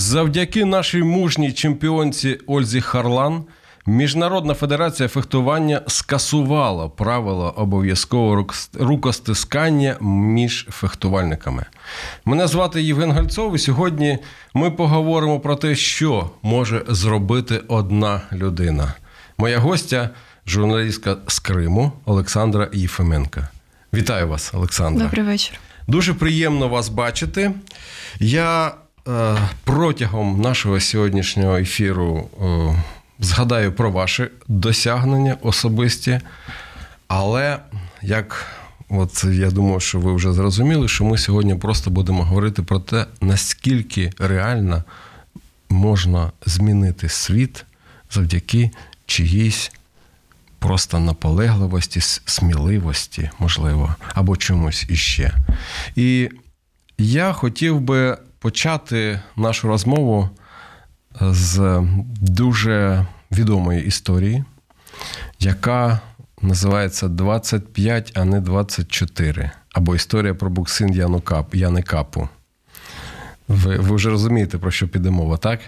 Завдяки нашій мужній чемпіонці Ользі Харлан Міжнародна федерація фехтування скасувала правила обов'язкового рукостискання між фехтувальниками. Мене звати Євген Гальцов, і сьогодні ми поговоримо про те, що може зробити одна людина. Моя гостя, журналістка з Криму Олександра Єфименка. Вітаю вас, Олександра. Добрий вечір. Дуже приємно вас бачити. Я протягом нашого сьогоднішнього ефіру. Е, згадаю про ваші досягнення особисті, але як от я думаю, що ви вже зрозуміли, що ми сьогодні просто будемо говорити про те, наскільки реально можна змінити світ завдяки чиїсь просто наполегливості, сміливості, можливо, або чомусь іще. І я хотів би почати нашу розмову з дуже відомої історії, яка називається 25, а не 24. Або історія про буксин Яну Кап, Яни Капу. Ви ви вже розумієте, про що піде мова, так?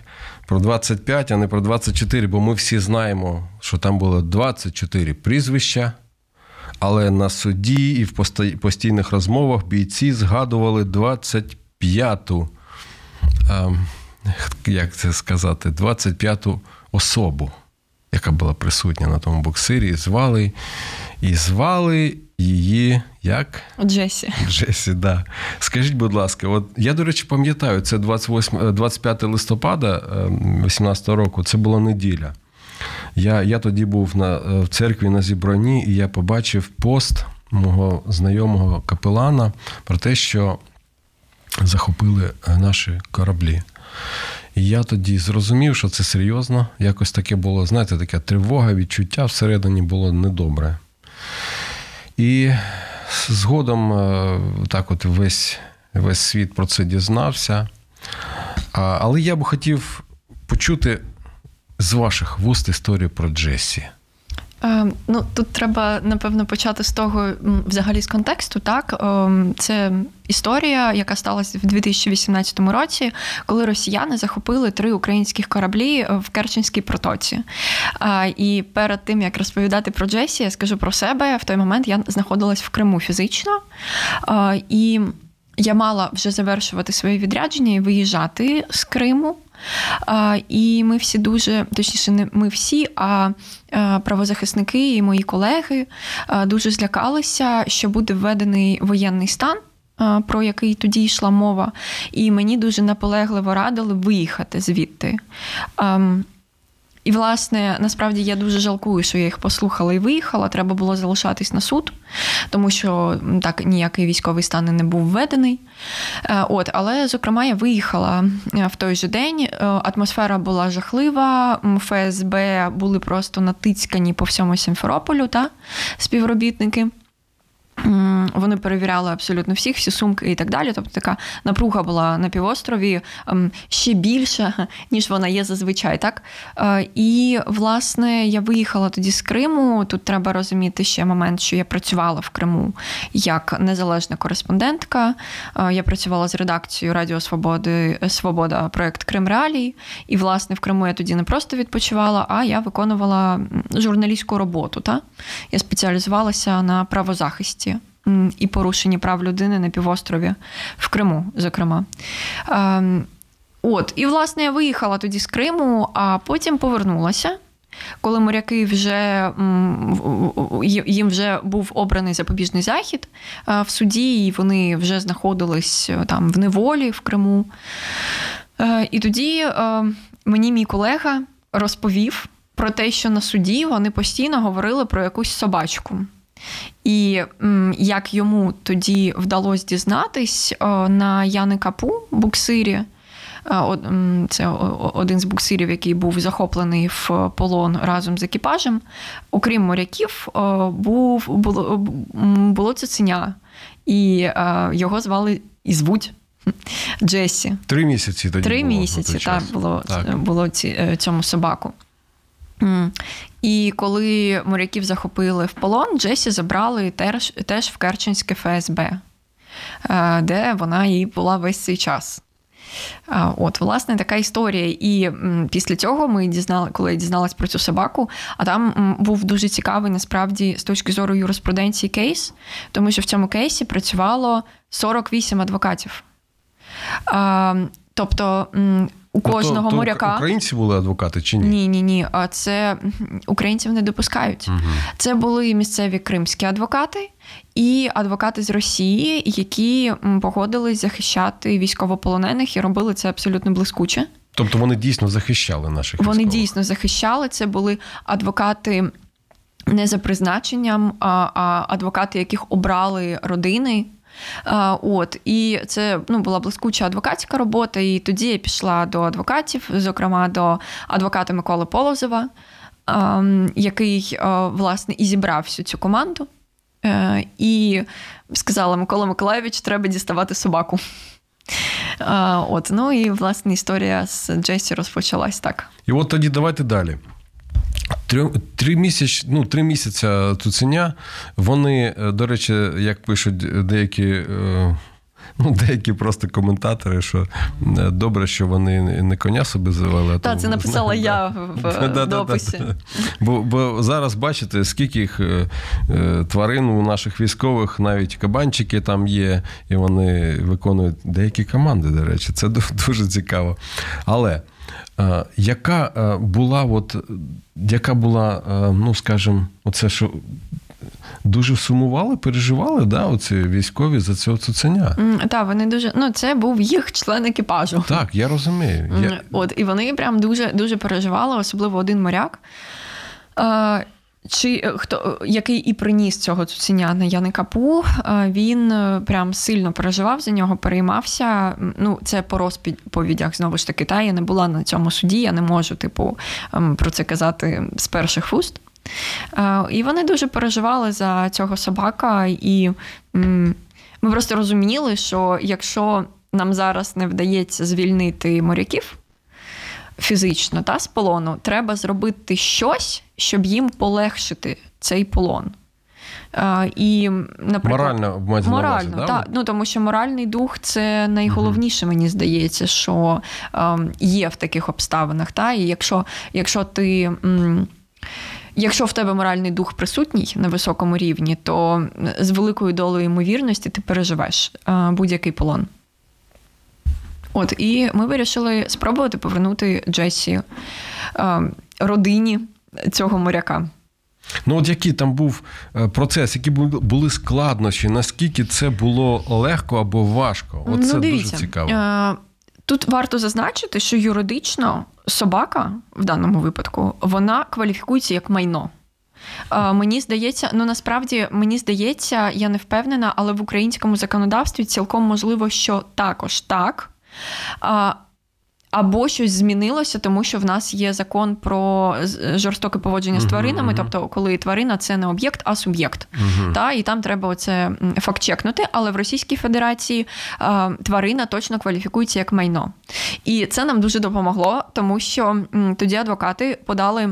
Про 25, а не про 24, бо ми всі знаємо, що там було 24 прізвища, але на суді і в постійних розмовах бійці згадували 25-ту як це сказати, 25-ту особу, яка була присутня на тому боксирі, звали і звали її як? Джесі. Джесі, да. Скажіть, будь ласка, от я, до речі, пам'ятаю, це 28, 25 листопада 18 року, це була неділя. Я я тоді був на, в церкві на зібранні, і я побачив пост мого знайомого капелана про те, що захопили наші кораблі. І я тоді зрозумів, що це серйозно. Якось таке було, знаєте, така тривога, відчуття всередині було недобре. І згодом е, так от весь весь світ про це дізнався. Але я би хотів почути з ваших вуст історію про Джесі. Е, ну, Тут треба, напевно, почати з того, взагалі з контексту. Так, ем, Це історія, яка сталася в 2018 році, коли росіяни захопили три українських кораблі в Керченській протоці. І перед тим, як розповідати про Джесі, я скажу про себе. В той момент я знаходилась в Криму фізично. І я мала вже завершувати своє відрядження і виїжджати з Криму. І ми всі дуже, точніше, не ми всі, а правозахисники і мої колеги дуже злякалися, що буде введений воєнний стан. Про який тоді йшла мова, і мені дуже наполегливо радили виїхати звідти. І, власне, насправді я дуже жалкую, що я їх послухала і виїхала. Треба було залишатись на суд, тому що так ніякий військовий стан не був введений. Е, от, Але, зокрема, я виїхала е, в той же день. Е, атмосфера була жахлива, ФСБ були просто натицькані по всьому Сімферополю та співробітники. Вони перевіряли абсолютно всіх, всі сумки і так далі. Тобто така напруга була на півострові ем, ще більша, ніж вона є зазвичай. так? Е, і, власне, я виїхала тоді з Криму. Тут треба розуміти ще момент, що я працювала в Криму як незалежна кореспондентка. Е, я працювала з редакцією Радіо Свободи Свобода, проєкт Крим Реалій. І, власне, в Криму я тоді не просто відпочивала, а я виконувала журналістську роботу. Та? Я спеціалізувалася на правозахисті і порушені прав людини на півострові в Криму, зокрема. Ем, от, і, власне, я виїхала тоді з Криму, а потім повернулася. Коли моряки вже їм вже був обраний запобіжний захід е, в суді, і вони вже знаходились е, там в неволі в Криму. Е, і тоді мені мій колега розповів про те, що на суді вони постійно говорили про якусь собачку. І як йому тоді вдалося дізнатись, на Яни Капу буксирі Це один з буксирів, який був захоплений в полон разом з екіпажем. Окрім моряків, був було було цуценя, і його звали і звуть. Джесі. Три місяці тоді. Три було місяці так, було так. було ці, е, цьому собаку. І коли моряків захопили в полон, Джесі забрали теж, теж в Керченське ФСБ, е, де вона і була весь цей час. От, власне, така історія. І після цього ми дізнали, коли я дізналась про цю собаку, а там був дуже цікавий насправді з точки зору юриспруденції кейс, тому що в цьому кейсі працювало 48 адвокатів. Тобто у кожного то, моряка. Українці були адвокати чи ні? Ні, ні, ні. А це українців не допускають. Угу. Це були місцеві кримські адвокати і адвокати з Росії, які погодились захищати військовополонених і робили це абсолютно блискуче. Тобто вони дійсно захищали наших військових? Вони дійсно захищали. Це були адвокати. Не за призначенням, а адвокати, яких обрали родини От і це ну була блискуча адвокатська робота. І тоді я пішла до адвокатів, зокрема до адвоката Миколи Полозова, який власне і зібрав всю цю команду. Е, і сказала Микола Миколаєвич, треба діставати собаку. От, ну і власне історія з Джесі розпочалась так. І от тоді давайте далі. Три, три, місяць, ну, три місяця цуценя, вони, е, до речі, як пишуть деякі. Е, ну, Деякі просто коментатори, що е, добре, що вони не коня собі завели. Так, це написала я в дописі. Бо бо зараз бачите, скільки їх тварин у наших військових, навіть кабанчики там є, і вони виконують деякі команди, до речі, це дуже цікаво. Але Е, яка е, була, от, яка була, е, ну скажімо, оце що. Дуже сумували, переживали, да, оці військові за цього цуценя. Mm, так, вони дуже. Ну, це був їх член екіпажу. Так, я розумію. Я... От, І вони прям дуже дуже переживали, особливо один моряк. Чи е, хто який і приніс цього цуценя на Яника Пу, е, він е, прям сильно переживав за нього, переймався. Ну, це по розповідях знову ж таки. Та я не була на цьому суді, я не можу, типу, ем, про це казати з перших вуст. І вони дуже переживали за цього собака, і ми просто розуміли, що якщо нам зараз не вдається звільнити моряків фізично та з полону, треба зробити щось, щоб їм полегшити цей полон. А, і, наприклад, Морально морально, увазі, так, ну тому що моральний дух це найголовніше, мені здається, що е, є в таких обставинах. Та? І якщо, якщо ти. М- Якщо в тебе моральний дух присутній на високому рівні, то з великою долею ймовірності ти переживеш будь-який полон. От і ми вирішили спробувати повернути Джесі е, родині цього моряка. Ну, от який там був е, процес, які були складнощі, наскільки це було легко або важко? От ну, дуже цікаво. Е, тут варто зазначити, що юридично собака в даному випадку вона кваліфікується як майно. Мені здається, ну насправді мені здається, я не впевнена, але в українському законодавстві цілком можливо, що також так. Або щось змінилося, тому що в нас є закон про жорстоке поводження з тваринами, uh-huh. тобто, коли тварина це не об'єкт, а суб'єкт. Uh-huh. Та, І там треба оце факт-чекнути. Але в Російській Федерації а, тварина точно кваліфікується як майно. І це нам дуже допомогло, тому що м, тоді адвокати подали.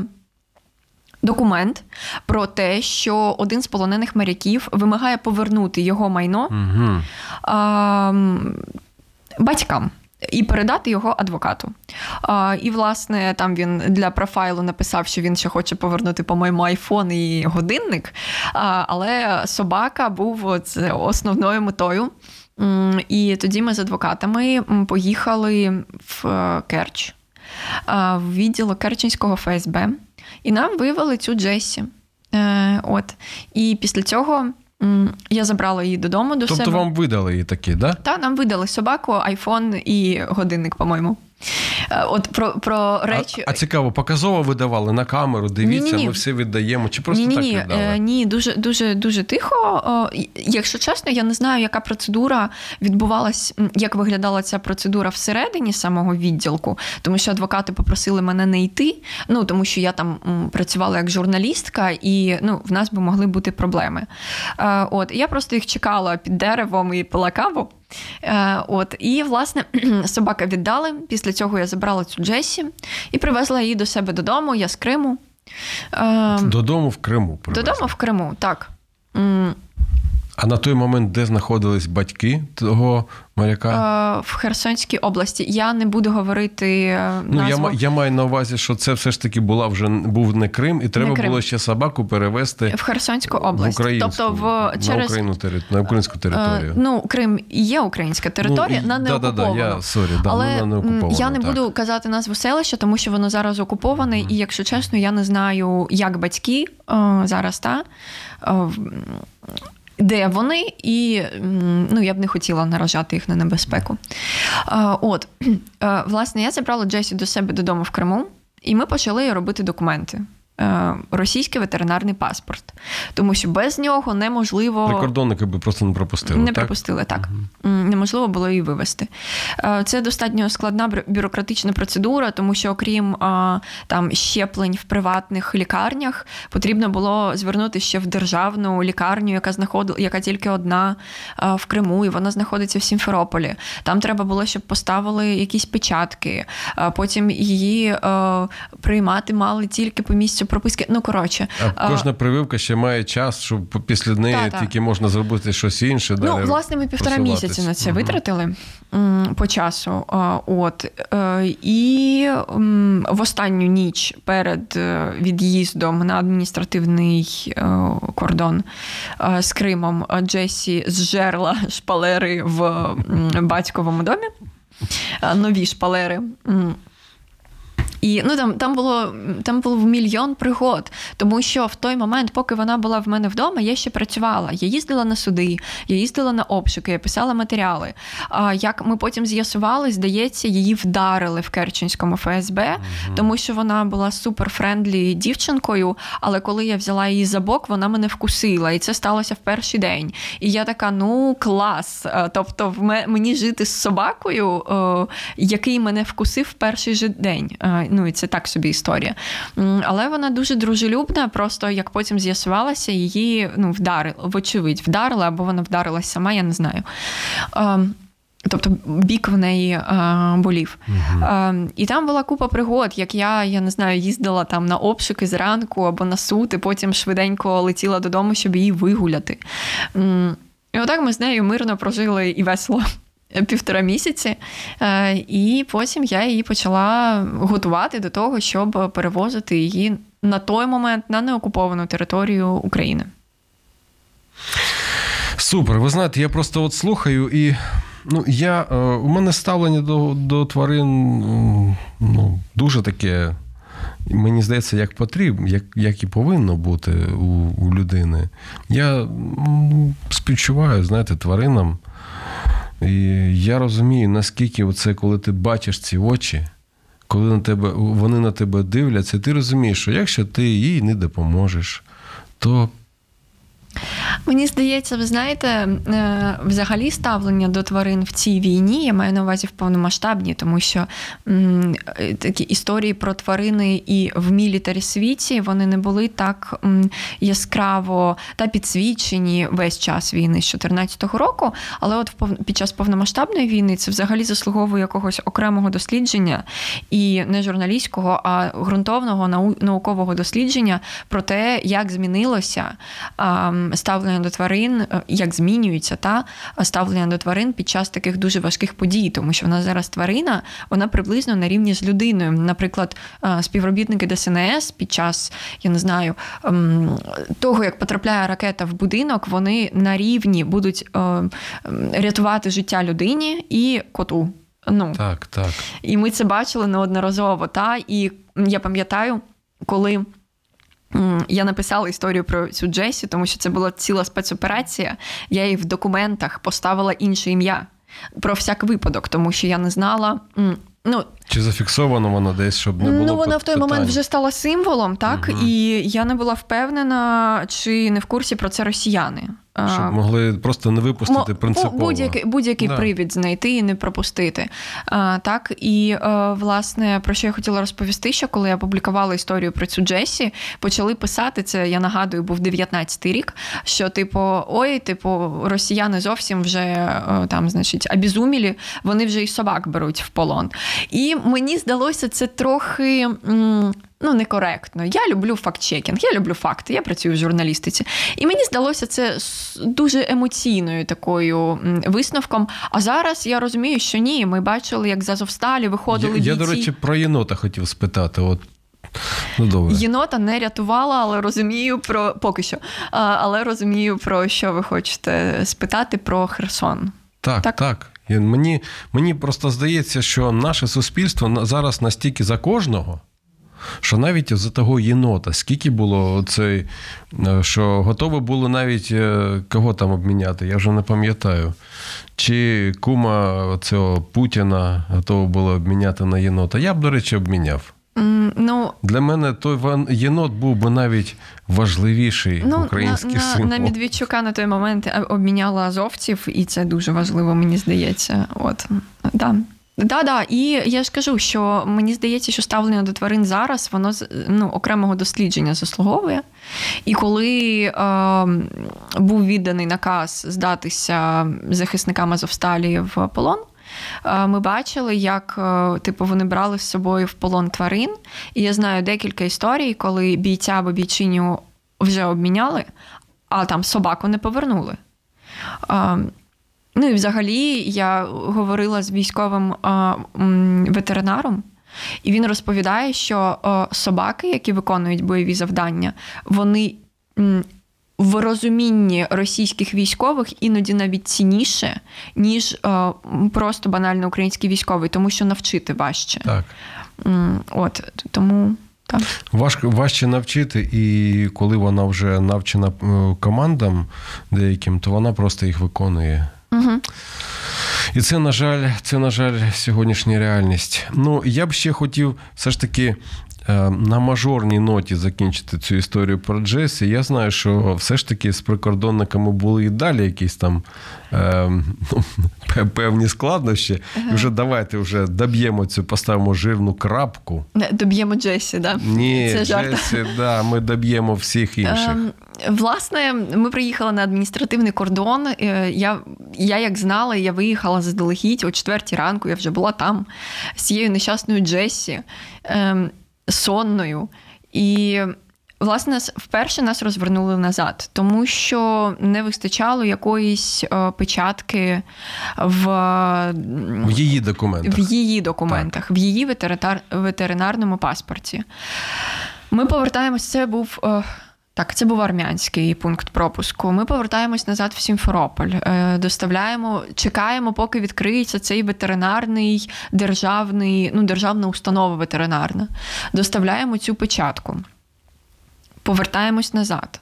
Документ про те, що один з полонених моряків вимагає повернути його майно uh-huh. а, батькам. І передати його адвокату. А, І, власне, там він для профайлу написав, що він ще хоче повернути, по-моєму, айфон і годинник. А, Але собака був основною метою. І тоді ми з адвокатами поїхали в е, Керч, в відділ Керченського ФСБ, і нам вивели цю Джесі. Е, от. І після цього я забрала її додому до тобто себе. Тобто вам видали її такі, да? Так, нам видали собаку, айфон і годинник, по-моєму. Е, От про, про речі. А, а цікаво, показово видавали на камеру, дивіться, Ні-ні-ні. ми все віддаємо. Чи просто ні, так ні, віддали? Е, ні, дуже дуже дуже тихо. Якщо чесно, я не знаю, яка процедура відбувалась, як виглядала ця процедура всередині самого відділку, тому що адвокати попросили мене не йти. Ну тому що я там працювала як журналістка, і ну в нас би могли бути проблеми. Е, От я просто їх чекала під деревом і пила каву. Е, От, і власне собака віддали. Після цього я забрала цю Джесі і привезла її до себе додому. Я з Криму. Е, Додому в Криму. привезла? Додому в Криму, так. А на той момент, де знаходились батьки того моряка? е, В Херсонській області. Я не буду говорити е, Ну, я, назву. я маю на увазі, що це все ж таки була вже був не Крим, і треба Крим. було ще собаку перевезти В Херсонську в область. українську, тобто в на, Україну, на українську територію. Е, ну, Крим є українська територія, Ну, і- на да, да, да, я- sorry, да, Але на м, неокупована, я не так. буду казати назву селища, тому що воно зараз окуповане, і якщо чесно, я не знаю, як батьки зараз та. Де вони, і ну, я б не хотіла наражати їх на небезпеку. От, е, власне, я забрала Джесі до себе додому в Криму, і ми почали робити документи. Е, Російський ветеринарний паспорт, тому що без нього неможливо Прикордонники би просто не пропустили. не так? пропустили так. М, Неможливо було її вивести. Е, Це достатньо складна бюрократична процедура, тому що окрім там щеплень в приватних лікарнях, потрібно було звернутися ще в державну лікарню, яка знаходила, яка тільки одна в Криму, і вона знаходиться в Сімферополі. Там треба було, щоб поставили якісь печатки. Потім її е, приймати мали тільки по місцю прописки. Ну коротше, А кожна прививка ще має час, щоб після неї Та-та. тільки можна зробити щось інше. Ну, далі власне, ми півтора місяці на це Мгм. витратили по часу. От. Е, І в останню ніч перед е, від'їздом на адміністративний е, кордон з Кримом Джесі зжерла шпалери в батьковому домі. Нові шпалери. І ну там, там було там було мільйон пригод, тому що в той момент, поки вона була в мене вдома, я ще працювала. Я їздила на суди, я їздила на обшуки, я писала матеріали. А як ми потім з'ясували, здається, її вдарили в Керченському ФСБ, тому що вона була super friendly дівчинкою. Але коли я взяла її за бок, вона мене вкусила, і це сталося в перший день. І я така: ну клас. Е, Тобто, в мені жити з собакою, е, який мене вкусив в перший же день. Ну і це так собі історія. Але вона дуже дружелюбна. Просто як потім з'ясувалося, її ну вдарили, вочевидь, вдарили або вона вдарилась сама, я не знаю. Е, Тобто бік в неї е, болів. Е, і там була купа пригод, як я, я не знаю, їздила там на обшуки зранку або на суд, і потім швиденько летіла додому, щоб її вигуляти. І отак ми з нею мирно прожили і весело. Півтора місяці, Е, і потім я її почала готувати до того, щоб перевозити її на той момент на неокуповану територію України. Супер. Ви знаєте, я просто от слухаю і. Ну, я, е, у мене ставлення до, до тварин ну, дуже таке, мені здається, як потрібно, як, як і повинно бути у, у людини. Я м, співчуваю, знаєте, тваринам. І я розумію, наскільки це, коли ти бачиш ці очі, коли на тебе, вони на тебе дивляться, ти розумієш, що якщо ти їй не допоможеш, то Мені здається, ви знаєте, е, взагалі ставлення до тварин в цій війні я маю на увазі в повномасштабній, тому що м, е, такі історії про тварини і в мілітарі світі вони не були так м, яскраво та підсвічені весь час війни з 2014 року. Але от під час повномасштабної війни це взагалі заслуговує якогось окремого дослідження і не журналістського, а ґрунтовного нау- наукового дослідження про те, як змінилося а, ставлення до тварин, е, як змінюється та ставлення до тварин під час таких дуже важких подій, тому що в нас зараз тварина, вона приблизно на рівні з людиною. Наприклад, е, співробітники ДСНС під час, я не знаю, ем, того, як потрапляє ракета в будинок, вони на рівні будуть е, ем, рятувати життя людині і коту. Ну, так, так. і ми це бачили неодноразово. Та? І я пам'ятаю, коли. Я написала історію про цю Джесі, тому що це була ціла спецоперація. Я їй в документах поставила інше ім'я про всяк випадок, тому що я не знала, Ну, Чи зафіксовано воно десь, щоб не було ну, вона в той питань? момент вже стала символом, так? Угу. І я не була впевнена, чи не в курсі про це росіяни. Щоб могли просто не випустити принципово. Будь-який, будь-який Да. привід знайти і не пропустити. А, так, і е, власне про що я хотіла розповісти, що коли я публікувала історію про цю Джесі, почали писати це. Я нагадую, був 19-й рік. Що, типу, ой, типу, росіяни зовсім вже е, там, значить, обізумілі, вони вже і собак беруть в полон. І мені здалося це трохи. м, Ну, некоректно. Я люблю факт-чекінг, я люблю факти, я працюю в журналістиці. І мені здалося це дуже емоційною такою висновком. А зараз я розумію, що ні. Ми бачили, як з Азовсталі виходили Я, я, до речі, про єнота хотів спитати. От. Ну, добре. Єнота не рятувала, але розумію про поки що. Але розумію, про що ви хочете спитати про Херсон. Так, Так. так. Мені, мені просто здається, що наше суспільство зараз настільки за кожного, що навіть за того єнота, скільки було цей, е, що готові були навіть е, кого там обміняти, я вже не пам'ятаю. Чи кума цього Путіна готова було обміняти на єнота. Я б, до речі, обміняв. Ну, Для мене той єнот був би навіть важливіший Ну, український на, на, символ. на Медведчука на той момент е, обміняла азовців, і це дуже важливо, мені здається. От да. Да, да, і я ж кажу, що мені здається, що ставлення до тварин зараз воно ну, окремого дослідження заслуговує. І коли е, був відданий наказ здатися захисникам Азовсталі в полон, е, ми бачили, як е, типу, вони брали з собою в полон тварин. І я знаю декілька історій, коли бійця або бійчиню вже обміняли, а там собаку не повернули. Ну і взагалі я говорила з військовим е, м, ветеринаром, і він розповідає, що е, собаки, які виконують бойові завдання, вони м, в розумінні російських військових іноді навіть цінніше, ніж м, просто банально український військовий, тому що навчити важче. Так. От тому так. Важко, важче навчити, і коли вона вже навчена е, командам деяким, то вона просто їх виконує. Угу. І це, на жаль, це, на жаль, сьогоднішня реальність. Ну, я б ще хотів все ж таки. Е, На мажорній ноті закінчити цю історію про Джесі. Я знаю, що все ж таки з прикордонниками були і далі якісь там е, ну, певні складнощі. І вже давайте вже доб'ємо цю, поставимо жирну крапку. Доб'ємо Джесі, да? Ні, це жарт. Джесі, да, ми доб'ємо всіх інших. Ем, Власне, ми приїхали на адміністративний кордон. Е, Я, я як знала, я виїхала заздалегідь о четвертій ранку, я вже була там з цією нещасною Джесі, ем, сонною. І, власне, вперше нас розвернули назад, тому що не вистачало якоїсь е, печатки в, В її документах. в її документах, в її ветеринар, ветеринарному паспорті. Ми повертаємось, це був. Так, це був армянський пункт пропуску. Ми повертаємось назад в Сімферополь, е, доставляємо, чекаємо, поки відкриється цей ветеринарний державний, ну, державна установа ветеринарна. Доставляємо цю печатку, повертаємось назад.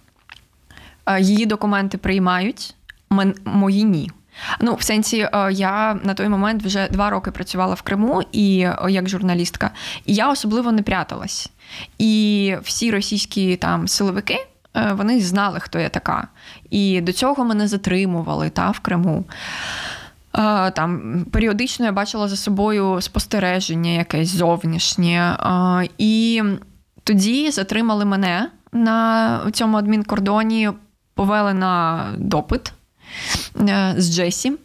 Е, Її документи приймають, мої ні. Ну, в сенсі, е, я на той момент вже два роки працювала в Криму і е, як журналістка, і я особливо не пряталась. І всі російські там силовики. е, Вони знали, хто я така. І до цього мене затримували та, в Криму. Там періодично я бачила за собою спостереження якесь зовнішнє. І тоді затримали мене на цьому адмінкордоні, повели на допит Джесі. Е,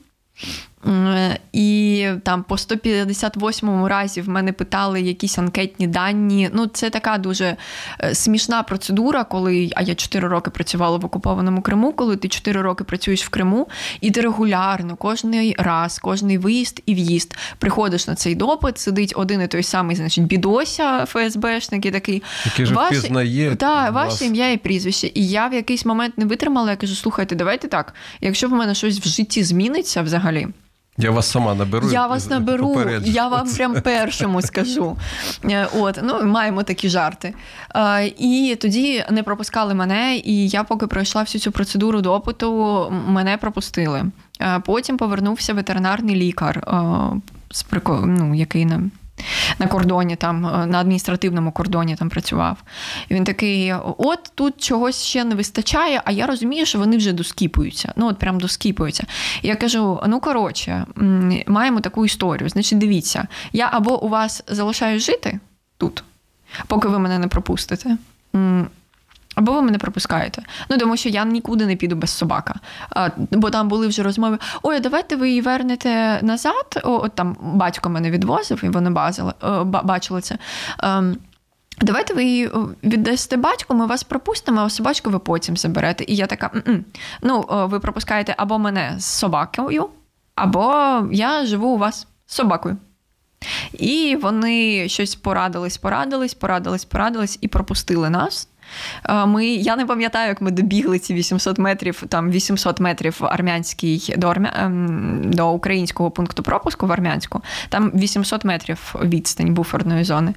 І там по 158 разі в мене питали якісь анкетні дані. Ну, це така дуже е, смішна процедура, коли а я 4 роки працювала в окупованому Криму, коли ти 4 роки працюєш в Криму, і ти регулярно, кожний раз, кожний виїзд і в'їзд приходиш на цей допит, сидить один і той самий, значить, бідося ФСБшник і такий. Який же «Ваше- впізнає вас». ваше ім'я і прізвище. І я в якийсь момент не витримала, я кажу: слухайте, давайте так. Якщо в мене щось в житті зміниться взагалі, Я вас сама наберу. я вас наберу, попереджу. я вам прям першому скажу. Е, От, ну, маємо такі жарти. Е, І тоді не пропускали мене, і я, поки пройшла всю цю процедуру допиту, мене пропустили. Е, Потім повернувся ветеринарний лікар, ну, який нам на кордоні, там е, на адміністративному кордоні там працював. І він такий: от тут чогось ще не вистачає, а я розумію, що вони вже доскіпуються. Ну, от прям доскіпуються. І я кажу: ну коротше, маємо таку історію. Значить, дивіться, я або у вас залишаю жити тут, поки ви мене не пропустите. Або ви мене пропускаєте. Ну тому що я нікуди не піду без собака. А, Бо там були вже розмови: ой, давайте ви її вернете назад. О, от там батько мене відвозив, і вони базили, о, бачили це. Ем, давайте ви її віддасте батьку, ми вас пропустимо, а собачку ви потім заберете. І я така: М-м. ну, ви пропускаєте або мене з собакою, або я живу у вас з собакою. І вони щось порадились, порадились, порадились, порадились і пропустили нас. Ми, Я не пам'ятаю, як ми добігли ці 800 метрів, там 800 метрів армянський до армя... Ем, до українського пункту пропуску в армянську, там 800 метрів відстань буферної зони.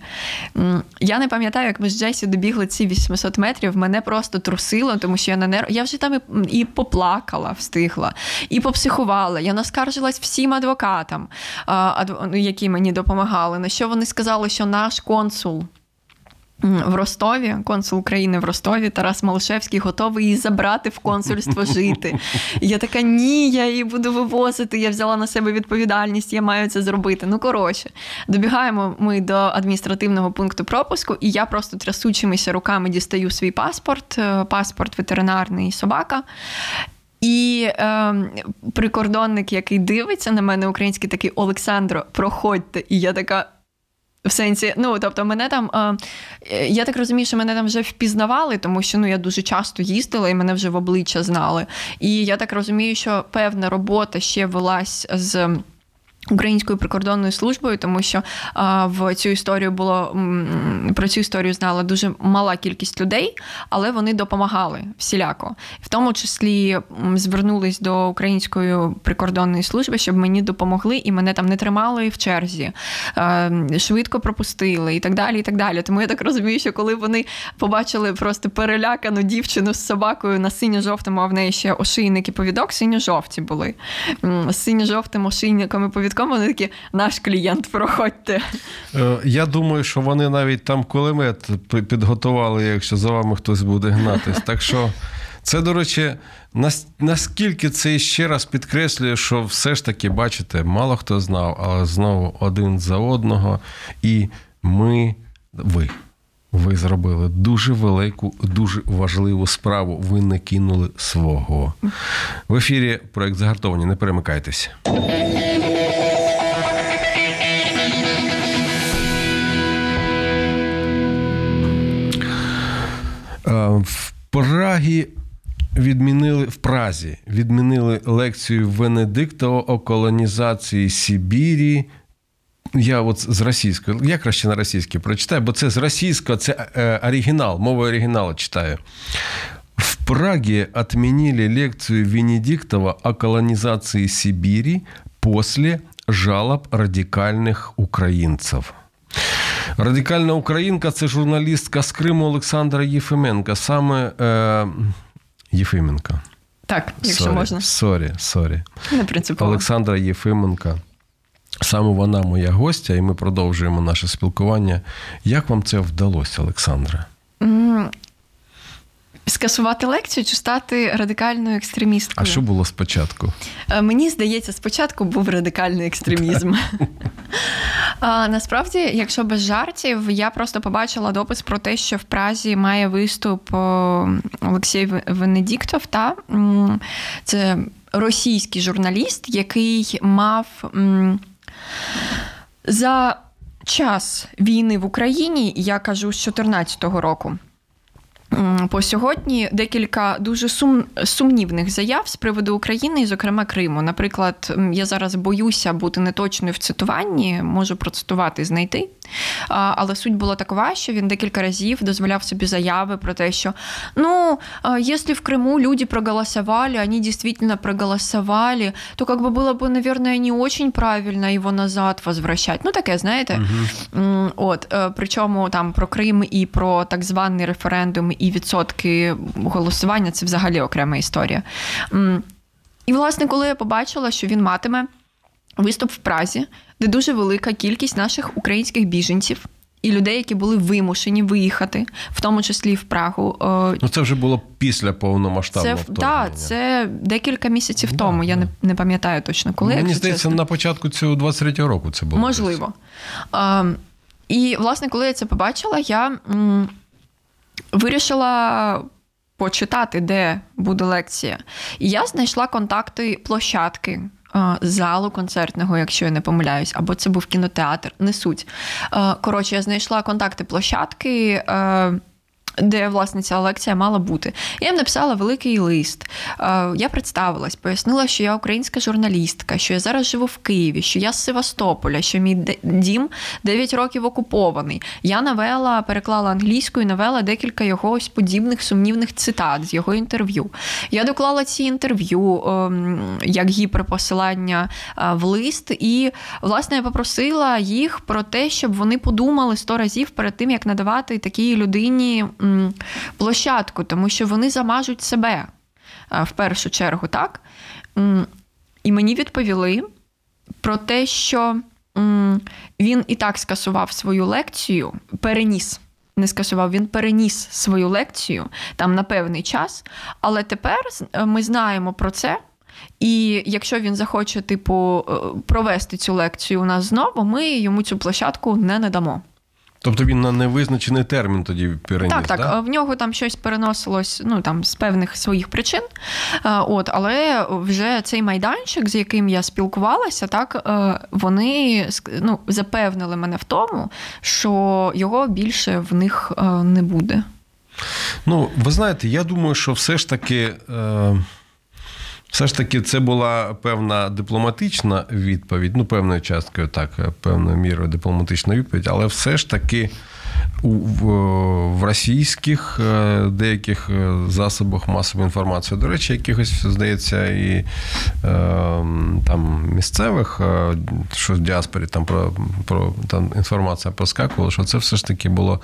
Я не пам'ятаю, як ми з Джесі добігли ці 800 метрів, мене просто трусило, тому що я на нерв... Я вже там і, і поплакала, встигла, і попсихувала. Я наскаржилась всім адвокатам, які мені допомагали. На що вони сказали, що наш консул в Ростові, консул України в Ростові, Тарас Малишевський готовий її забрати в консульство жити. Я така, ні, я її буду вивозити. Я взяла на себе відповідальність, я маю це зробити. Ну, коротше, добігаємо ми до адміністративного пункту пропуску, і я просто трясучимися руками дістаю свій паспорт, е, паспорт ветеринарний собака. І е, прикордонник, який дивиться на мене, український такий Олександро, проходьте. І я така. В сенсі, ну тобто, мене там е, я так розумію, що мене там вже впізнавали, тому що ну я дуже часто їздила і мене вже в обличчя знали. І я так розумію, що певна робота ще велась з. Українською прикордонною службою, тому що а, в цю історію було про цю історію знала дуже мала кількість людей, але вони допомагали всіляко. В тому числі звернулись до української прикордонної служби, щоб мені допомогли і мене там не тримали в черзі, а, швидко пропустили і так далі. і так далі. Тому я так розумію, що коли вони побачили просто перелякану дівчину з собакою на синьо-жовтому, а в неї ще ошийники повідок, синьо-жовті були з синьо-жовтим ошийниками повідок квитком, вони такі, наш клієнт, проходьте. Е, я думаю, що вони навіть там кулемет підготували, якщо за вами хтось буде гнатись. Так що. Це, до речі, наскільки це ще раз підкреслює, що все ж таки, бачите, мало хто знав, але знову один за одного. І ми, ви, ви зробили дуже велику, дуже важливу справу. Ви не кинули свого. В ефірі проект загартовані. Не перемикайтеся. В Прагі відмінили в Празі відмінили лекцію Венедиктова о колонізації Сибірі. Я от з російської, я краще на російській прочитаю, бо це з російського, це е, оригінал, мовою оригіналу читаю. В Праге отменили лекцию Венедиктова о колонизации Сибири после жалоб радикальных украинцев. Радикальна українка це журналістка з Криму Олександра Єфименка. Саме е, Єфименка. Так, якщо sorry, можна. Sorry, sorry. Не принципово. Олександра Єфименка. Саме вона моя гостя, і ми продовжуємо наше спілкування. Як вам це вдалося, Олександра? Скасувати лекцію чи стати радикальною екстремісткою? А що було спочатку? Е, мені здається, спочатку був радикальний екстремізм. А, Насправді, якщо без жартів, я просто побачила допис про те, що в Празі має виступ Олексій Венедіктов. Та це російський журналіст, який мав за час війни в Україні, я кажу з 2014 року. По сьогодні декілька дуже сум, сумнівних заяв з приводу України і, зокрема, Криму. Наприклад, я зараз боюся бути неточною в цитуванні, можу процитувати, знайти. Але суть була такова, що він декілька разів дозволяв собі заяви про те, що ну, якщо в Криму люди проголосували, вони дійсно проголосували, то как бы было бы, наверное, не очень правильно його назад возвращать. Ну, таке, знаєте. Угу. От, е, Причому там про Крим і про так званий референдум і відсотки голосування це взагалі окрема історія. І, власне, коли я побачила, що він матиме. Виступ в Празі де дуже велика кількість наших українських біженців. І людей, які були вимушені виїхати, в тому числі в Прагу. Е, Ну це вже було після повномасштабного вторгнення. да, це декілька місяців Да, тому. Я не, не пам'ятаю точно коли. Мені здається, чесно. на початку цього 23-го року це було. Можливо. А, і, власне, коли я це побачила, я м, вирішила почитати, де буде лекція. І я знайшла контакти площадки. А, Залу концертного, якщо я не помиляюсь, або це був кінотеатр, не суть. Коротше, я знайшла контакти площадки, е, де власне ця лекція мала бути. Я їм написала великий лист. Е, Я представилась, пояснила, що я українська журналістка, що я зараз живу в Києві, що я з Севастополя, що мій дім 9 років окупований. Я навела, переклала англійською, навела декілька його ось подібних сумнівних цитат з його інтерв'ю. Я доклала ці інтерв'ю ем, як гіперпосилання е, в лист, і власне я попросила їх про те, щоб вони подумали сто разів перед тим, як надавати такій людині площадку, тому що вони замажуть себе е, в першу чергу, так? І мені відповіли про те, що він і так скасував свою лекцію, переніс. Не скасував, він переніс свою лекцію там на певний час, але тепер е, ми знаємо про це. І якщо він захоче, типу, е, провести цю лекцію у нас знову, ми йому цю площадку не надамо. Тобто він на невизначений термін тоді переніс, Так, так. да? В нього там щось переносилось ну, там, з певних своїх причин. Е, От, але вже цей майданчик, з яким я спілкувалася, так, е, вони ну, запевнили мене в тому, що його більше в них е, не буде. Ну, ви знаєте, я думаю, що все ж таки. Е... Все ж таки, це була певна дипломатична відповідь, ну, певною часткою, так, певною мірою дипломатична відповідь, але все ж таки у, в, російських е, деяких е, засобах масової інформації, до речі, якихось, здається, і е, там місцевих, що в діаспорі там про, про там інформація проскакувала, що це все ж таки було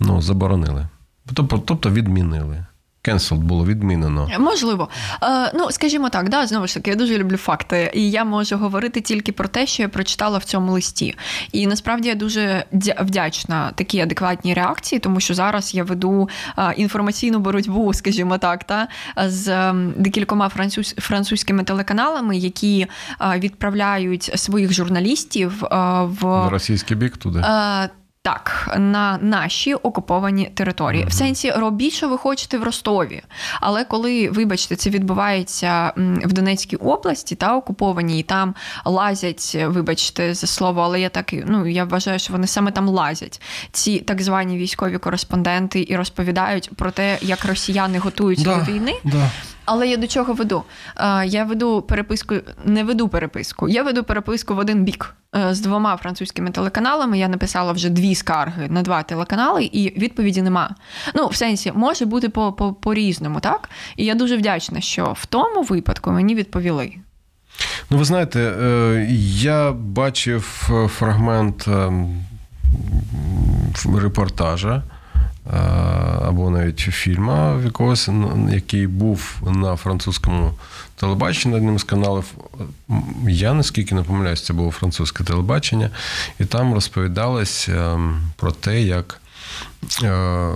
ну, заборонили. Тобто, тобто відмінили. Cancelled було відмінено. Можливо. Е, ну, скажімо так, да, знову ж таки, я дуже люблю факти, і я можу говорити тільки про те, що я прочитала в цьому листі. І насправді я дуже дя- вдячна такій адекватній реакції, тому що зараз я веду е, інформаційну боротьбу, скажімо так, та, з декількома француз, французькими телеканалами, які е, відправляють своїх журналістів е, в В російський бік туди. Так, на наші окуповані території. В сенсі робіть, що ви хочете в Ростові. Але коли, вибачте, це відбувається в Донецькій області та окупованій, і там лазять, вибачте за слово, але я так ну я вважаю, що вони саме там лазять. Ці так звані військові кореспонденти і розповідають про те, як росіяни готуються Да, до війни. да. Але я до чого веду? Е, Я веду переписку, не веду переписку. Я веду переписку в один бік е, з двома французькими телеканалами. Я написала вже дві скарги на два телеканали, і відповіді нема. Ну, в сенсі, може бути по, по, по-різному, так? І я дуже вдячна, що в тому випадку мені відповіли. Ну, ви знаєте, е, я бачив фрагмент е, репортажа або навіть фільму якогось, який був на французькому телебаченні на одним з каналів. Я наскільки не помиляюсь, це було французьке телебачення, і там розповідалось е, про те, як. Е,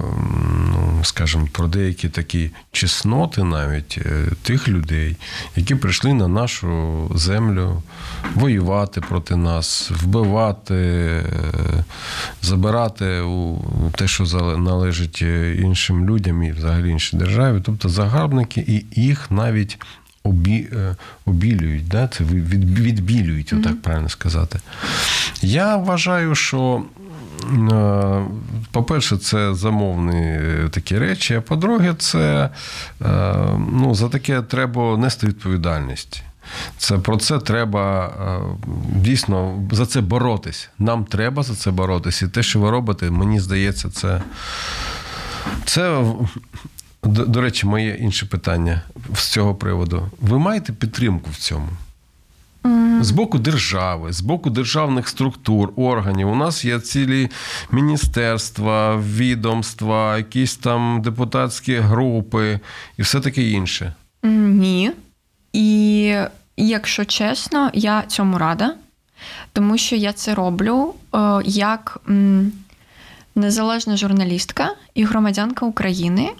Ну, скажімо, про деякі такі чесноти навіть е, тих людей, які прийшли на нашу землю воювати проти нас, вбивати, е, забирати у те, що належить іншим людям і взагалі іншій державі. Тобто загарбники, і їх навіть обі, обілюють, да? це від, відбілюють, отак правильно сказати. Я вважаю, що. Е, По-перше, це замовні е, такі речі. А по-друге, це е, ну, за таке треба нести відповідальність. Це про це треба дійсно за це боротись. Нам треба за це боротись. І те, що ви робите, мені здається, це. Це до, до речі, моє інше питання з цього приводу. Ви маєте підтримку в цьому? З боку держави, з боку державних структур, органів. У нас є цілі міністерства, відомства, якісь там депутатські групи і все таке інше. Ні. І якщо чесно, я цьому рада. тому що я це роблю е, як незалежна журналістка і громадянка України,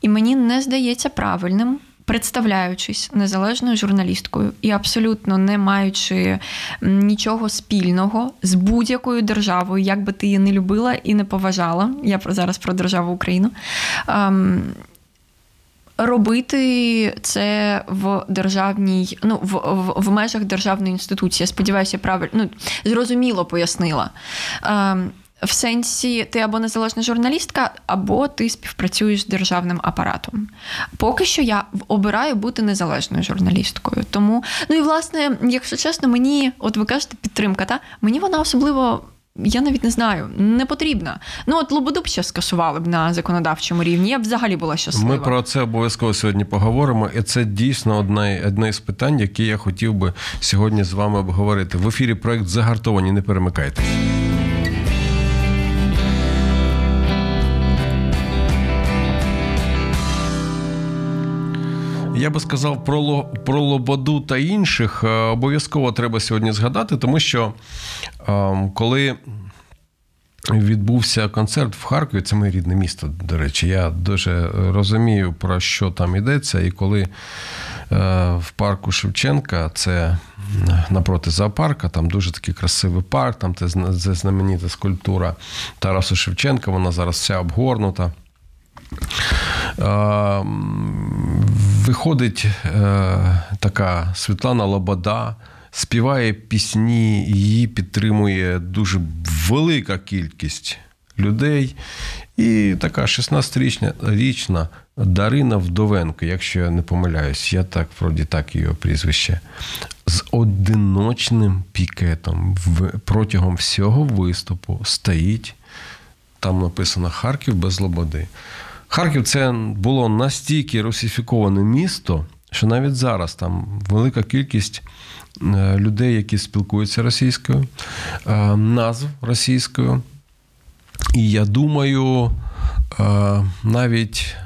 і мені не здається правильним. Представляючись незалежною журналісткою і абсолютно не маючи нічого спільного з будь-якою державою, як би ти її не любила і не поважала, я зараз про державу Україну. ем, Робити це в державній, ну в, в, в межах державної інституції. Я сподіваюся, правильно ну, зрозуміло пояснила. Ем, в сенсі, ти або незалежна журналістка, або ти співпрацюєш з державним апаратом. Поки що я обираю бути незалежною журналісткою. Тому, ну і власне, якщо чесно, мені, от ви кажете, підтримка, та мені вона особливо. Я навіть не знаю, не потрібна. Ну, от Лободу б ще скасували б на законодавчому рівні. Я б взагалі була щаслива. Ми про це обов'язково сьогодні поговоримо. І це дійсно одне, одне з питань, які я хотів би сьогодні з вами обговорити. В ефірі проект загартовані. Не перемикайте. Я би сказав про Ло- про Лободу та інших е, обов'язково треба сьогодні згадати, тому що ем, коли відбувся концерт в Харкові, це моє рідне місто, до речі. Я дуже розумію, про що там йдеться. І коли е, в парку Шевченка, це напроти зоопарка, там дуже такий красивий парк, там це знаменита скульптура Тараса Шевченка, вона зараз вся обгорнута. Виходить е, така Світлана Лобода, співає пісні, її підтримує дуже велика кількість людей. І така 16-річна річна Дарина Вдовенко, якщо я не помиляюсь, я так вроді так її прізвище, з одиночним пікетом протягом всього виступу стоїть там написано Харків без Лободи. Харків це було настільки русифіковане місто, що навіть зараз там велика кількість е, людей, які спілкуються російською, е, назв російською. І я думаю, е, навіть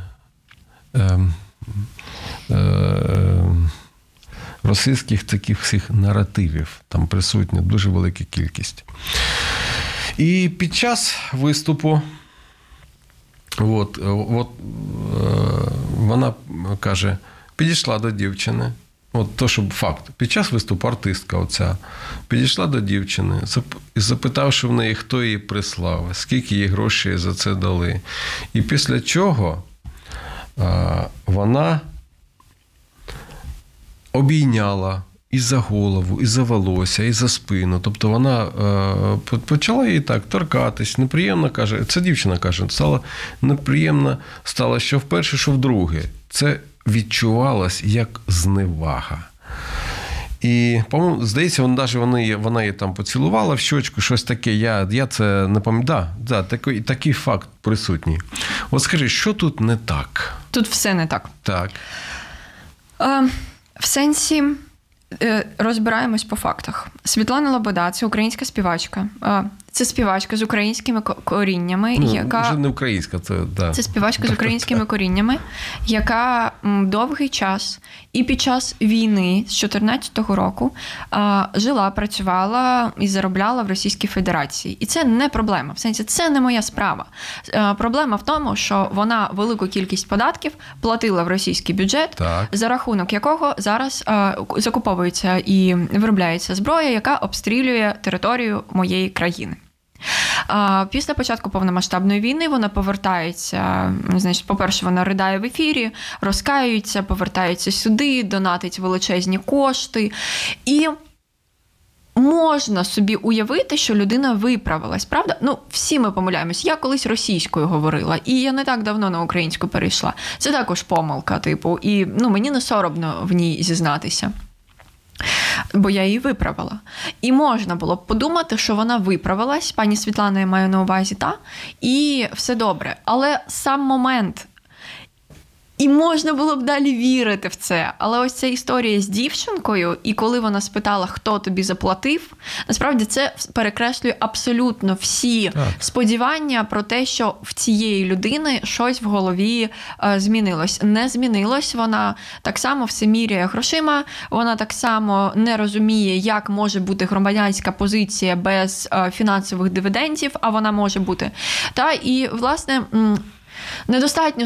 російських таких всіх наративів там присутня дуже велика кількість. І під час виступу, от, е, от, е, вона каже, підійшла до дівчини. От то, щоб факт. Під час виступу артистка оця підійшла до дівчини і запитавши в неї, хто її прислав, скільки їй грошей за це дали. І після чого е, вона обійняла і за голову, і за волосся, і за спину. Тобто вона е, почала їй так торкатись, неприємно каже. Це дівчина каже, стало неприємно стало що вперше, що вдруге. Це відчувалось як зневага. І, по-моєму, здається, вона навіть вона, її- вона її там поцілувала в щочку, щось таке. Я, я це не пам'ятаю. Да, да, такий, такий факт присутній. От скажи, що тут не так? Тут все не так. Так. Е, в сенсі розбираємось по фактах. Світлана Лобода це українська співачка. Це співачка з українськими ко- коріннями, Ну, яка Вже не українська, це, да. це співачка з українськими коріннями, яка довгий час і під час війни з 2014 року а, жила, працювала і заробляла в Російській Федерації. І це не проблема. В сенсі, це не моя справа. Е, Проблема в тому, що вона велику кількість податків платила в російський бюджет, Так. за рахунок якого зараз е, закуповується і виробляється зброя, яка обстрілює територію моєї країни. Після початку повномасштабної війни вона повертається. Значить, по-перше, вона ридає в ефірі, розкаюється, повертається сюди, донатить величезні кошти. І можна собі уявити, що людина виправилась, правда? Ну, всі ми помиляємось. Я колись російською говорила, і я не так давно на українську перейшла. Це також помилка, типу, і ну, мені не соромно в ній зізнатися. Бо я її виправила. І можна було б подумати, що вона виправилась, пані Світлана, я маю на увазі, та, і все добре. Але сам момент, І можна було б далі вірити в це. Але ось ця історія з дівчинкою, і коли вона спитала, хто тобі заплатив, насправді це перекреслює абсолютно всі Так. сподівання про те, що в цієї людини щось в голові е, змінилось. Не змінилось. Вона так само все міряє грошима. Вона так само не розуміє, як може бути громадянська позиція без е, фінансових дивідендів, а вона може бути. Та і власне. Недостатньо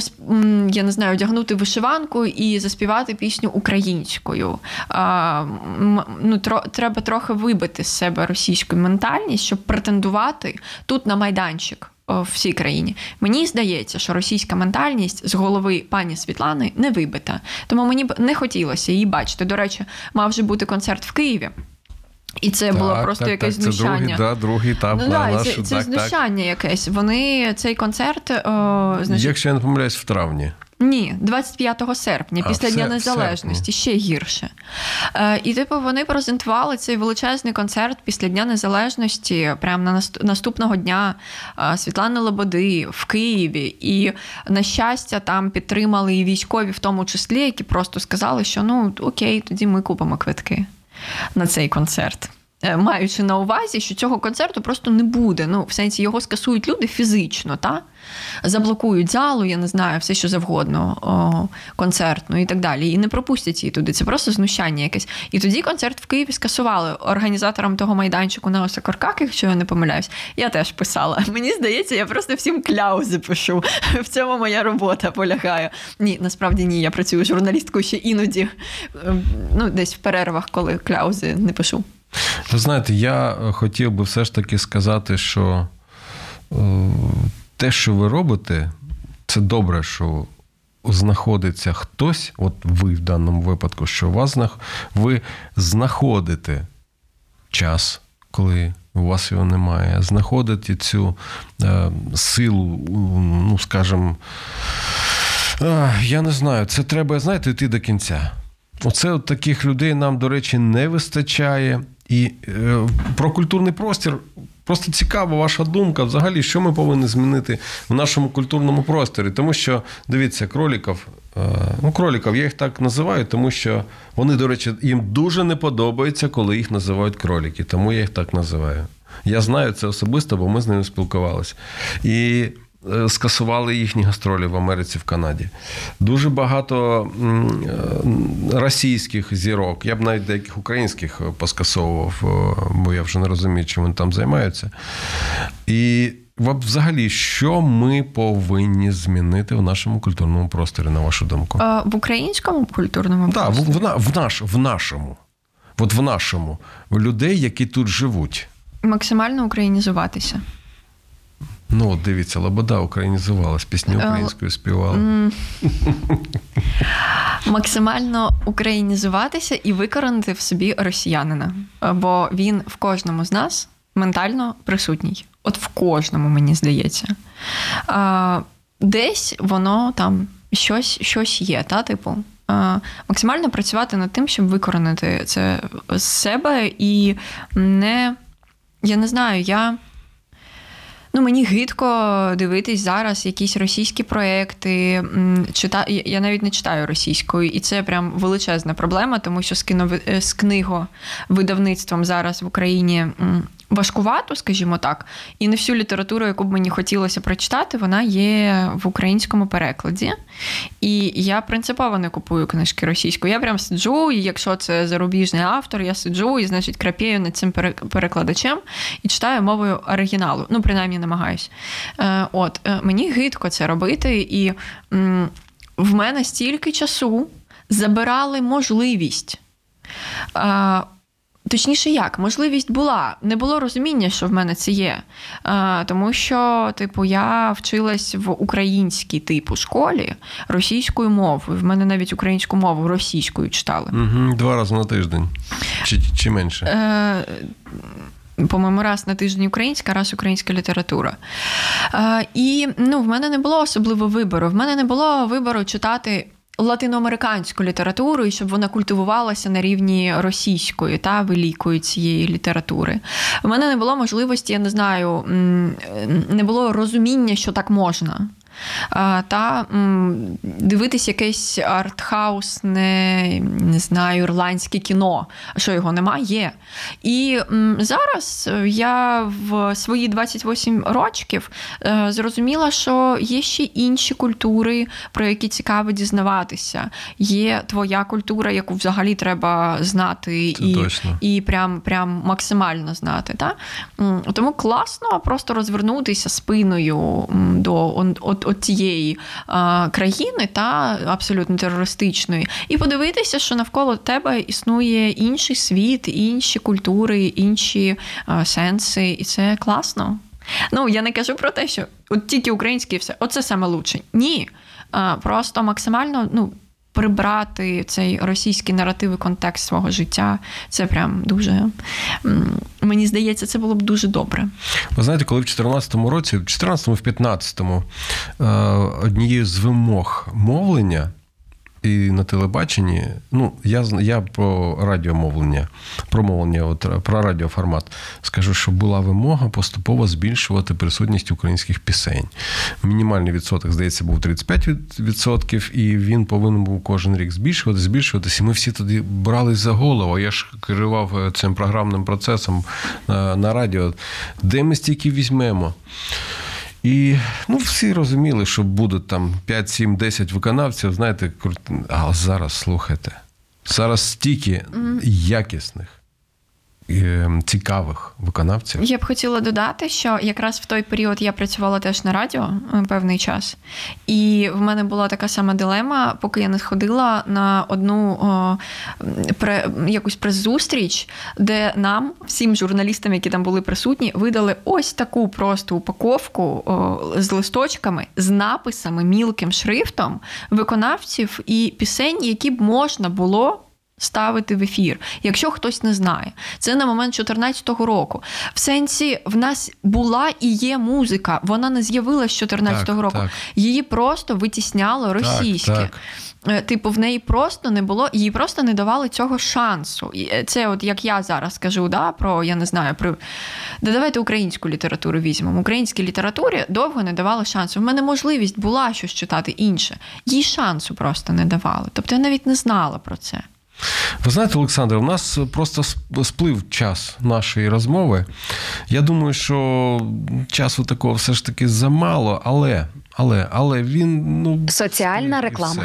я не знаю, одягнути вишиванку і заспівати пісню українською. А, ну, тро, треба трохи вибити з себе російську ментальність, щоб претендувати тут на майданчик в всій країні. Мені здається, що російська ментальність з голови пані Світлани не вибита. Тому мені б не хотілося її бачити. До речі, мав же бути концерт в Києві. І це було просто так, якесь так, Це знущання. другий, да, другий етап Ну да, нашу, це, це так, так. знущання якесь. Вони цей концерт, о, значить, Якщо я не помиляюсь, в травні. ні, 25 серпня, А, після в Дня Незалежності, ще гірше. Е, і типу вони презентували цей величезний концерт після Дня Незалежності, прямо на наступного дня е, Світлани Лободи в Києві. І на щастя, там підтримали і військові, в тому числі, які просто сказали, що ну окей, тоді ми купимо квитки на цей концерт. Е, Маючи на увазі, що цього концерту просто не буде. Ну, в сенсі його скасують люди фізично, та? заблокують залу, я не знаю, все що завгодно, о, концертну і так далі. І не пропустять її туди. Це просто знущання якесь. І тоді концерт в Києві скасували організаторам того майданчику на Осокорках, якщо я не помиляюсь. Я теж писала. Мені здається, я просто всім кляузи пишу. В цьому моя робота полягає. Ні, насправді ні. Я працюю журналісткою ще іноді, е, ну, десь в перервах, коли кляузи не пишу. Ви знаєте, я е, хотів би все ж таки сказати, що е, те, що ви робите, це добре, що знаходиться хтось, от ви в даному випадку, що у вас ви знаходите час, коли у вас його немає, знаходите цю е, силу, ну, скажімо, а, я не знаю, це треба, знаєте, йти до кінця. Оце от таких людей нам, до речі, не вистачає. І е, про культурний простір просто цікава ваша думка. Взагалі, що ми повинні змінити в нашому культурному просторі. Тому що, дивіться, кроліків, е, ну, кроліків, я їх так називаю, тому що вони, до речі, їм дуже не подобається, коли їх називають кроліки. Тому я їх так називаю. Я знаю це особисто, бо ми з ними спілкувалися. І скасували їхні гастролі в Америці, в Канаді. Дуже багато е, російських зірок, я б навіть деяких українських поскасовував, е, бо я вже не розумію, чим вони там займаються. І взагалі, що ми повинні змінити в нашому культурному просторі, на вашу думку? Е, В українському культурному Так, в, просторі? в, на- в, наш, в нашому. От в нашому. В людей, які тут живуть. максимально українізуватися. Ну, от дивіться, Лобода українізувалась, пісні Е, українською співала. Максимально українізуватися і викоренити в собі росіянина. Е, Бо він в кожному з нас ментально присутній. От в кожному, мені здається. Десь воно там щось, щось є, та, типу. Максимально працювати над тим, щоб викоренити це з себе і не. Я не знаю, я. Ну, мені гидко дивитись зараз якісь російські проекти. Чита... я- навіть не читаю російською, і це прям величезна проблема, тому що з, кінови... е, з книговидавництвом зараз в Україні важкувато, скажімо так. І не всю літературу, яку б мені хотілося прочитати, вона є в українському перекладі. І я принципово не купую книжки російською. Я прям сиджу, і якщо це зарубіжний автор, я сиджу і, значить, крапію над цим перекладачем і читаю мовою оригіналу. Ну, принаймні, намагаюсь. Е, от, е, мені гидко це робити, і в мене стільки часу забирали можливість. Е, Точніше, як можливість була, не було розуміння, що в мене це є. А, тому що, типу, я вчилась в українській типу школі російською мовою. В мене навіть українську мову російською читали. Угу, два рази на тиждень. Чи, чи менше? Е, по-моєму, раз на тиждень українська, раз українська література. Е, і ну, в мене не було особливо вибору. В мене не було вибору читати. Латиноамериканську літературу, і щоб вона культивувалася на рівні російської та великої цієї літератури. У мене не було можливості, я не знаю, не було розуміння, що так можна. Та дивитись якесь артхаусне, не знаю, ірландське кіно. Що його немає? І зараз я в свої 28 років е, зрозуміла, що є ще інші культури, про які цікаво дізнаватися. Є твоя культура, яку взагалі треба знати Це і точно. і прям прям максимально знати. Та? Тому класно просто розвернутися спиною до от, от, тієї а, країни, та абсолютно терористичної, і подивитися, що навколо тебе існує інший світ, інші культури, інші а, сенси, і це класно. Ну, я не кажу про те, що от тільки українське і все, оце саме лучше. Ні. А, Просто максимально ну, прибрати цей російський наратив і контекст свого життя. Це прям дуже мені здається, це було б дуже добре. Ви знаєте, коли в 2014 році, в 2014 в 2015 е, однією з вимог мовлення і на телебаченні. Ну, я я про радіомовлення, про мовлення, от, про радіоформат скажу, що була вимога поступово збільшувати присутність українських пісень. Мінімальний відсоток, здається, був 35%, і він повинен був кожен рік збільшуватися, збільшуватися. І ми всі тоді брались за голову. Я ж керував е, цим програмним процесом на, на радіо. Де ми стільки візьмемо? І ну, всі розуміли, що буде там 5, 7, 10 виконавців, знаєте, крут... а зараз слухайте. Зараз стільки якісних цікавих виконавців. Я б хотіла додати, що якраз в той період я працювала теж на радіо е, певний час, і в мене була така сама дилема, поки я не сходила на одну о, пре, якусь прес-зустріч, де нам, всім журналістам, які там були присутні, видали ось таку просто упаковку о, з листочками, з написами мілким шрифтом виконавців і пісень, які б можна було ставити в ефір, якщо хтось не знає. Це на момент 2014 року. В сенсі в нас була і є музика, вона не з'явилася з 2014 року. Так. Її просто витісняло російське. Так, так. Типу, в неї просто не було, їй просто не давали цього шансу. Е, це, от як я зараз кажу, да, про я не знаю, про да давайте українську літературу візьмемо. Українській літературі довго не давали шансу. В мене можливість була щось читати інше. Їй шансу просто не давали. Тобто я навіть не знала про це. Ви знаєте, Олександр, у нас просто сплив час нашої розмови. Я думаю, що часу такого все ж таки замало, але але, але він ну соціальна реклама.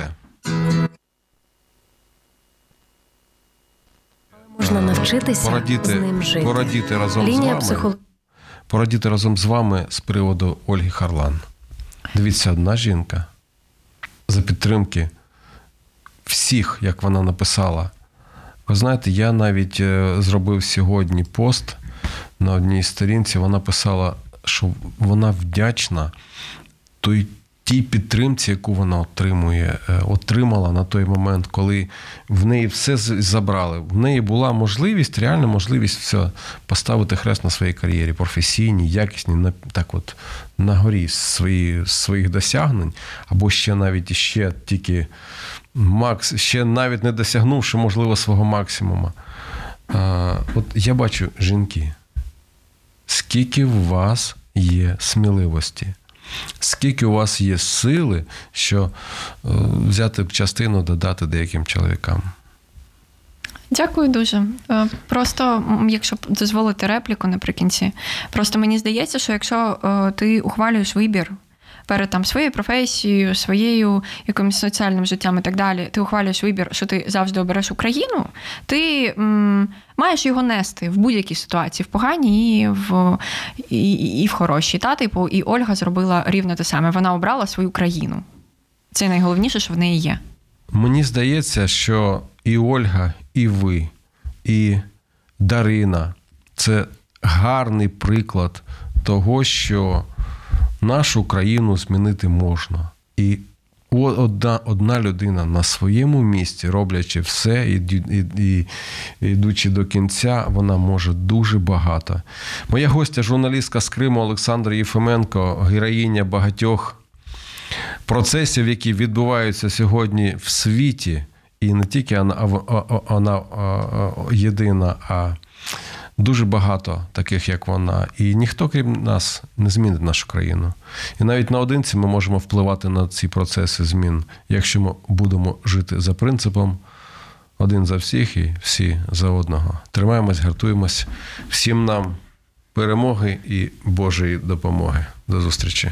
Можна навчитися порадіти, з ним жити. Порадіти разом Лінія з вами. Психолог... Порадіти разом з вами з приводу Ольги Харлан. Дивіться, одна жінка за підтримки всіх, як вона написала. Ви знаєте, я навіть е, зробив сьогодні пост на одній сторінці. Вона писала, що вона вдячна той. Тій підтримці, яку вона отримує, е, отримала на той момент, коли в неї все забрали. В неї була можливість, реальна можливість все поставити хрест на своїй кар'єрі, професійній, якісній, так от на горі свої, своїх досягнень, або ще навіть ще тільки Макс, ще навіть не досягнувши, можливо, свого максимуму. А, От я бачу жінки, скільки у вас є сміливості, скільки у вас є сили, що е, взяти частину додати деяким чоловікам. Дякую дуже. Е, просто, якщо дозволити репліку наприкінці, просто мені здається, що якщо е, ти ухвалюєш вибір перед там своєю професією, своєю якимось соціальним життям і так далі, ти ухвалюєш вибір, що ти завжди обереш Україну, ти м, маєш його нести в будь-якій ситуації, в поганій і в і, і в хорошій. Та, типу, і Ольга зробила рівно те саме. Вона обрала свою країну. Це найголовніше, що в неї є. Мені здається, що і Ольга, і ви, і Дарина це гарний приклад того, що нашу країну змінити можна. І одна одна людина на своєму місці, роблячи все і, і, і йдучи до кінця, вона може дуже багато. Моя гостя, журналістка з Криму Олександра Єфименко, героїня багатьох процесів, які відбуваються сьогодні в світі, і не тільки вона єдина, а дуже багато таких, як вона, і ніхто, крім нас, не змінить нашу країну. І навіть наодинці ми можемо впливати на ці процеси змін, якщо ми будемо жити за принципом один за всіх і всі за одного. Тримаємось, гартуємось. Всім нам перемоги і Божої допомоги. До зустрічі.